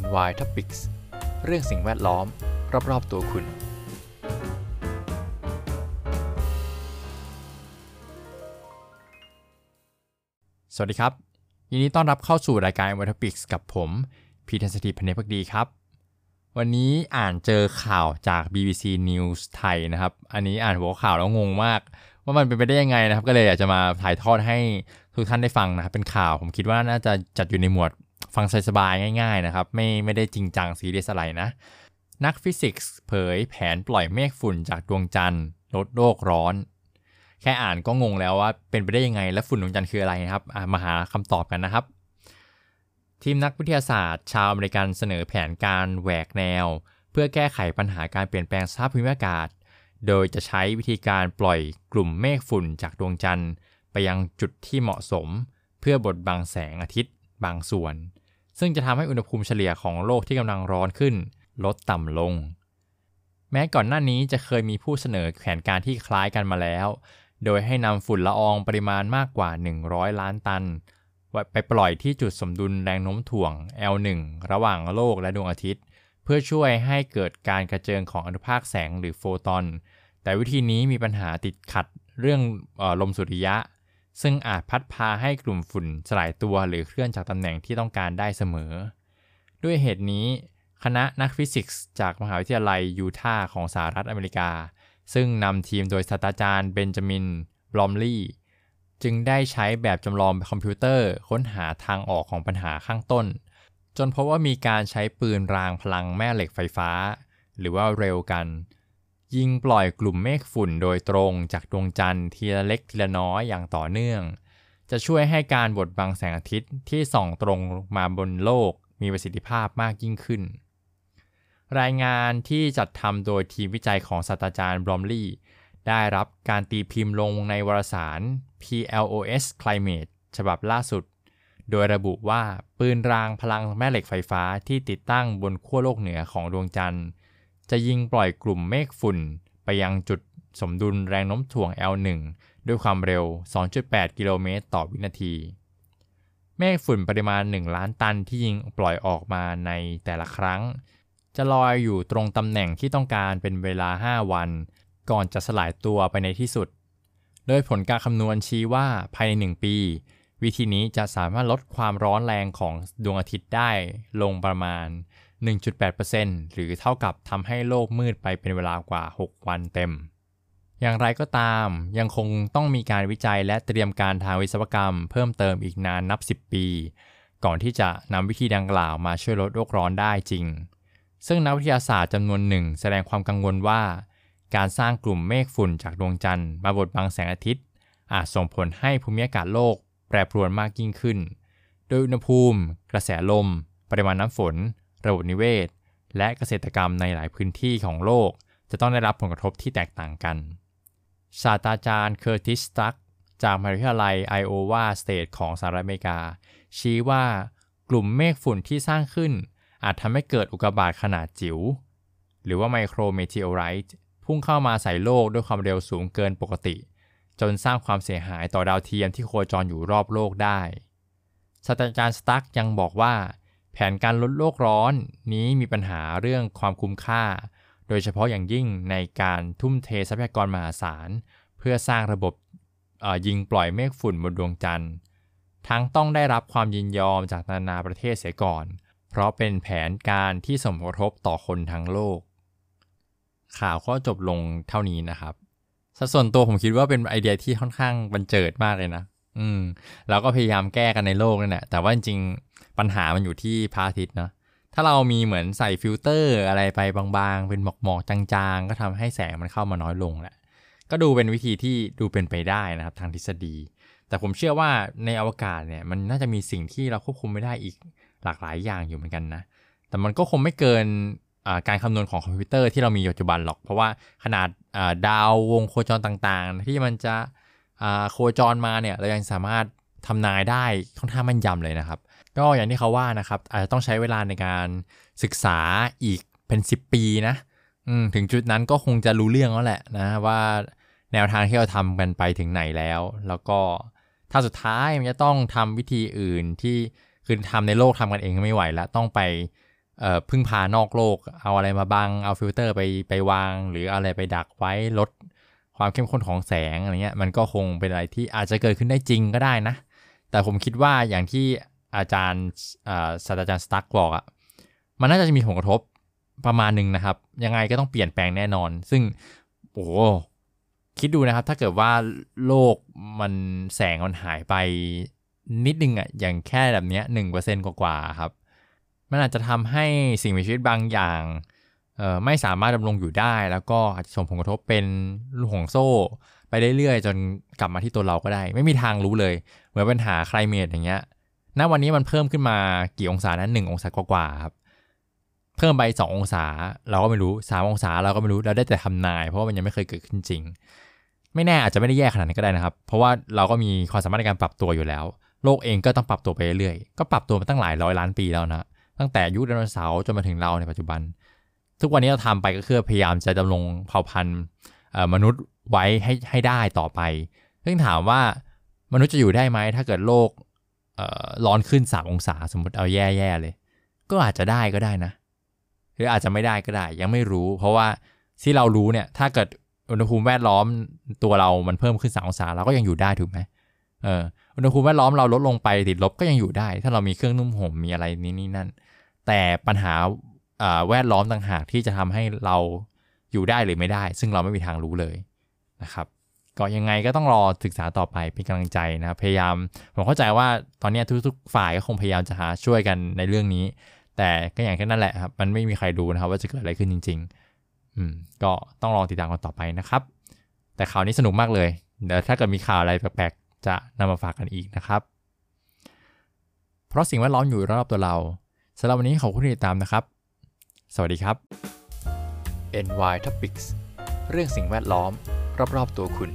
NY Topics เรื่องสิ่งแวดล้อม รอบๆตัวคุณ สวัสดีครับ ยินดีต้อนรับเข้าสู่รายการ NY Topics กับผม พีทันสถิตพันธพักดีครับ วันนี้อ่านเจอข่าวจาก BBC News ไทยนะครับ อันนี้อ่านหัวข่าวแล้วงงมาก ว่ามันเป็นไปได้ยังไงนะครับ ก็เลยอยากจะมาถ่ายทอดให้ทุกท่านได้ฟังนะครับ เป็นข่าวผมคิดว่าน่าจะจัดอยู่ในหมวด ฟังสบายๆง่าย ๆ นะครับ ไม่ไม่ได้จริงจังซีเรียสอะไรนะ นักฟิสิกส์เผยแผนปล่อยเมฆฝุ่นจากดวงจันทร์ลดโลกร้อน แค่อ่านก็งงแล้วว่าเป็นไปได้ยังไงและฝุ่นดวงจันทร์คืออะไรนะครับมาหาคำตอบกันนะครับ ทีมนักวิทยาศาสตร์ ชาวอเมริกันเสนอแผนการแหวกแนว เพื่อแก้ไขปัญหาการเปลี่ยนแปลงสภาพภูมิอากาศ โดยจะใช้วิธีการปล่อยกลุ่มเมฆฝุ่นจากดวงจันทร์ ไปยังจุดที่เหมาะสม เพื่อบดบังแสงอาทิตย์บางส่วน ซึ่งจะทำให้อุณหภูมิเฉลี่ยของโลกที่กำลังร้อนขึ้น ลดต่ำลง แม้ก่อนหน้านี้จะเคยมีผู้เสนอแผนการที่คล้ายกันมาแล้ว โดยให้นำฝุ่นละอองปริมาณมากกว่า 100 ล้านตัน ไปปล่อยที่จุดสมดุลแรงโน้มถ่วง L1 ระหว่างโลกและดวงอาทิตย์ เพื่อช่วยให้เกิดการกระเจิงของอนุภาคแสงหรือโฟตอน แต่วิธีนี้มีปัญหาติดขัดเรื่องลมสุริยะ ซึ่งอาจพัดพาให้กลุ่มฝุ่นสลายตัวหรือเคลื่อนจากตำแหน่งที่ต้องการได้เสมอ ด้วยเหตุนี้ คณะนักฟิสิกส์จากมหาวิทยาลัยยูทาห์ของสหรัฐอเมริกา ซึ่งนำทีมโดยศาสตราจารย์เบนจามิน บรอมลีย์จึงได้ใช้แบบจำลองคอมพิวเตอร์ค้นหาทางออกของปัญหาข้างต้น จนพบว่ามีการใช้ปืนรางพลังแม่เหล็กไฟฟ้า หรือว่าเร็วกัน ยิงปล่อยกลุ่มเมฆฝุ่นโดยตรงจากดวงจันทร์ทีละเล็กทีละน้อยอย่างต่อเนื่อง จะช่วยให้การบดบังแสงอาทิตย์ที่ส่องตรงมาบนโลกมีประสิทธิภาพมากยิ่งขึ้น รายงานที่จัดทำโดยทีมวิจัยของศาสตราจารย์บรอมลีย์ได้รับการตีพิมพ์ลงในวารสาร PLOS Climate ฉบับล่าสุด โดยระบุว่าปืนรางพลังแม่เหล็กไฟฟ้าที่ติดตั้งบนขั้วโลกเหนือของดวงจันทร์ จะยิงปล่อยกลุ่มเมฆฝุ่นไปยังจุดสมดุลแรงโน้มถ่วง L1 ด้วยความเร็ว 2.8 กิโลเมตรต่อวินาที เมฆฝุ่นปริมาณ 1 ล้านตันที่ยิงปล่อยออกมาในแต่ละครั้ง จะลอยอยู่ตรงตำแหน่งที่ต้องการเป็นเวลา 5 วัน ก่อนจะสลายตัวไปในที่สุด โดยผลการคำนวณชี้ว่าภายใน 1 ปี วิธีนี้จะสามารถลดความร้อนแรงของดวงอาทิตย์ได้ลงประมาณ 1.8%หรือเท่ากับทำให้โลกมืดไปเป็นเวลากว่า 6 วันเต็ม อย่างไรก็ตามยังคงต้องมีการวิจัยและเตรียมการทางวิศวกรรมเพิ่มเติมอีกนานนับ 10 ปี ก่อนที่จะนำวิธีดังกล่าวมาช่วยลดโลกร้อนได้จริง ซึ่งนักวิทยาศาสตร์จำนวนหนึ่งแสดงความกังวลว่า การสร้างกลุ่มเมฆฝุ่นจากดวงจันทร์มาบดบังแสงอาทิตย์ อาจส่งผลให้ภูมิอากาศโลก แปรปรวนมากยิ่งขึ้น โดยอุณหภูมิ กระแสลม ปริมาณน้ำฝน ระบบนิเวศ และเกษตรกรรมในหลายพื้นที่ของโลก จะต้องได้รับผลกระทบที่แตกต่างกัน ศาสตราจารย์เคอร์ติส สตรักจากมหาวิทยาลัยไอโอวาสเตทของสหรัฐอเมริกา ชี้ว่ากลุ่มเมฆฝุ่นที่สร้างขึ้น อาจทำให้เกิดอุกกาบาตขนาดจิ๋ว หรือว่า micrometeorite พุ่งเข้ามาใส่โลกด้วยความเร็วสูงเกินปกติ จนสร้างความเสียหายต่อดาวเทียมที่โคจรอยู่รอบโลกได้ศาสตราจารย์สตรักยังบอกว่า แผนการลดโลกร้อนนี้มีปัญหาเรื่องความคุ้มค่า โดยเฉพาะอย่างยิ่งในการทุ่มเททรัพยากรมหาศาล เพื่อสร้างระบบยิงปล่อยเมฆฝุ่นบนดวงจันทร์ ทั้งต้องได้รับความยินยอมจากนานาประเทศเสียก่อน เพราะเป็นแผนการที่ส่งผลกระทบต่อคนทั้งโลก ข่าวก็จบลงเท่านี้นะครับส่วนตัวผมคิดว่าเป็นไอเดียที่ค่อนข้างบรรเจิดมากเลยนะ อืมเราก็พยายามแก้กันในโลกนั่นแหละแต่ว่าจริงๆปัญหามันอยู่ที่พระอาทิตย์นะถ้าเรามีเหมือนใส่ฟิลเตอร์อะไรไปบางๆ เป็นหมอกๆจางๆ ก็ทำให้แสงมันเข้ามาน้อยลงแหละ ก็ดูเป็นวิธีที่ดูเป็นไปได้นะครับทางทฤษฎี แต่ผมเชื่อว่าในอวกาศเนี่ยมันน่าจะมีสิ่งที่เราควบคุมไม่ได้อีกหลากหลายอย่างอยู่เหมือนกันนะ แต่มันก็คงไม่เกินการคำนวณของคอมพิวเตอร์ที่เรามีปัจจุบันหรอก เพราะว่าขนาดดาววงโคจรต่างๆ ที่มันจะ โคจรมาเนี่ยเรายังสามารถทำนายได้ค่อนข้างมั่นยำเลยนะครับ ก็อย่างที่เขาว่านะครับ อาจจะต้องใช้เวลาในการศึกษาอีกเป็น 10 ปีนะถึงจุดนั้นก็คงจะรู้เรื่องแล้วแหละนะว่าแนวทางที่เราทำกันไปถึงไหนแล้ว แล้วก็ถ้าสุดท้ายมันจะต้องทำวิธีอื่นที่คือทำในโลกทำกันเองไม่ไหวแล้วต้องไปพึ่งพานอกโลก เอาอะไรมาบัง เอาฟิลเตอร์ไปไปวาง หรืออะไรไปดักไว้ลด ความเข้มข้นของแสงอะไรเงี้ยมันก็คงเป็นอะไรที่อาจจะเกิดขึ้นได้จริงก็ได้นะ แต่ผมคิดว่าอย่างที่อาจารย์ศาสตราจารย์สตั๊กบอกอะมันน่าจะมีผลกระทบประมาณหนึ่งนะครับ ยังไงก็ต้องเปลี่ยนแปลงแน่นอน ซึ่งโอ้คิดดูนะครับ ถ้าเกิดว่าโลกมันแสงมันหายไปนิดนึงอะอย่างแค่แบบเนี้ยหนึ่งเปอร์เซ็นต์กว่าๆครับ มันอาจจะทำให้สิ่งมีชีวิตบางอย่าง ไม่สามารถดำรงอยู่ได้ แล้วก็อาจจะส่งผลกระทบเป็นลูกห่วงโซ่ ไปเรื่อยๆ จนกลับมาที่ตัวเราก็ได้ ไม่มีทางรู้เลยเหมือนปัญหาคลายเมดอย่างเงี้ยณวันนี้มันเพิ่มขึ้นมากี่องศานั้นหนึ่งองศากว่าๆครับเพิ่มไป2องศาเราก็ไม่รู้ 3 องศาเราก็ไม่รู้เราได้แต่ทำนาย เพราะว่ามันยังไม่เคยเกิดขึ้นจริง ไม่แน่อาจจะไม่ได้แย่ขนาดนั้นก็ได้นะครับ เพราะว่าเราก็มีความสามารถในการปรับตัวอยู่แล้ว โลกเองก็ต้องปรับตัวไปเรื่อยๆก็ปรับตัวมาตั้งหลายร้อยล้านปีแล้วนะตั้งแต่ยุคไดโนเสาร์จนมาถึงเราในปัจจุบัน ทุกวันนี้เราทำไปก็คือพยายามจะดำรงเผ่าพันธุ์มนุษย์ไว้ให้ให้ได้ต่อไป ซึ่งถามว่ามนุษย์จะอยู่ได้ไหมถ้าเกิดโลกร้อนขึ้น 3 องศาสมมติเอาแย่ๆเลย ก็อาจจะได้ก็ได้นะ หรืออาจจะไม่ได้ก็ได้ ยังไม่รู้ เพราะว่าที่เรารู้เนี่ยถ้าเกิดอุณหภูมิแวดล้อมตัวเรามันเพิ่มขึ้นสององศาเราก็ยังอยู่ได้ถูกไหมเอออุณหภูมิแวดล้อมเราลดลงไปติดลบก็ยังอยู่ได้ ถ้าเรามีเครื่องนุ่มห่มมีอะไรนี้นี่นั่น แต่ปัญหา แวดล้อมต่างหากที่จะทำให้เราอยู่ได้หรือไม่ได้ ซึ่งเราไม่มีทางรู้เลยนะครับก็ยังไงก็ต้องรอศึกษาต่อไปเป็นกำลังใจนะพยายามผมเข้าใจว่าตอนนี้ทุกๆฝ่ายก็คงพยายามจะหาช่วยกันในเรื่องนี้ แต่ก็อย่างแค่นั้นแหละครับมันไม่มีใครรู้นะครับว่าจะเกิดอะไรขึ้นจริง ๆ อืมก็ต้องรอติดตามกันต่อไปนะครับ แต่ข่าวนี้สนุกมากเลยเดี๋ยวถ้าเกิดมีข่าวอะไรแปลกๆจะนำมาฝากกันอีกนะครับ เพราะสิ่งแวดล้อมอยู่รอบตัวเราสำหรับวันนี้ขอบคุณที่ติดตามนะครับ สวัสดีครับ NY Topics เรื่องสิ่งแวดล้อม รอบๆตัวคุณ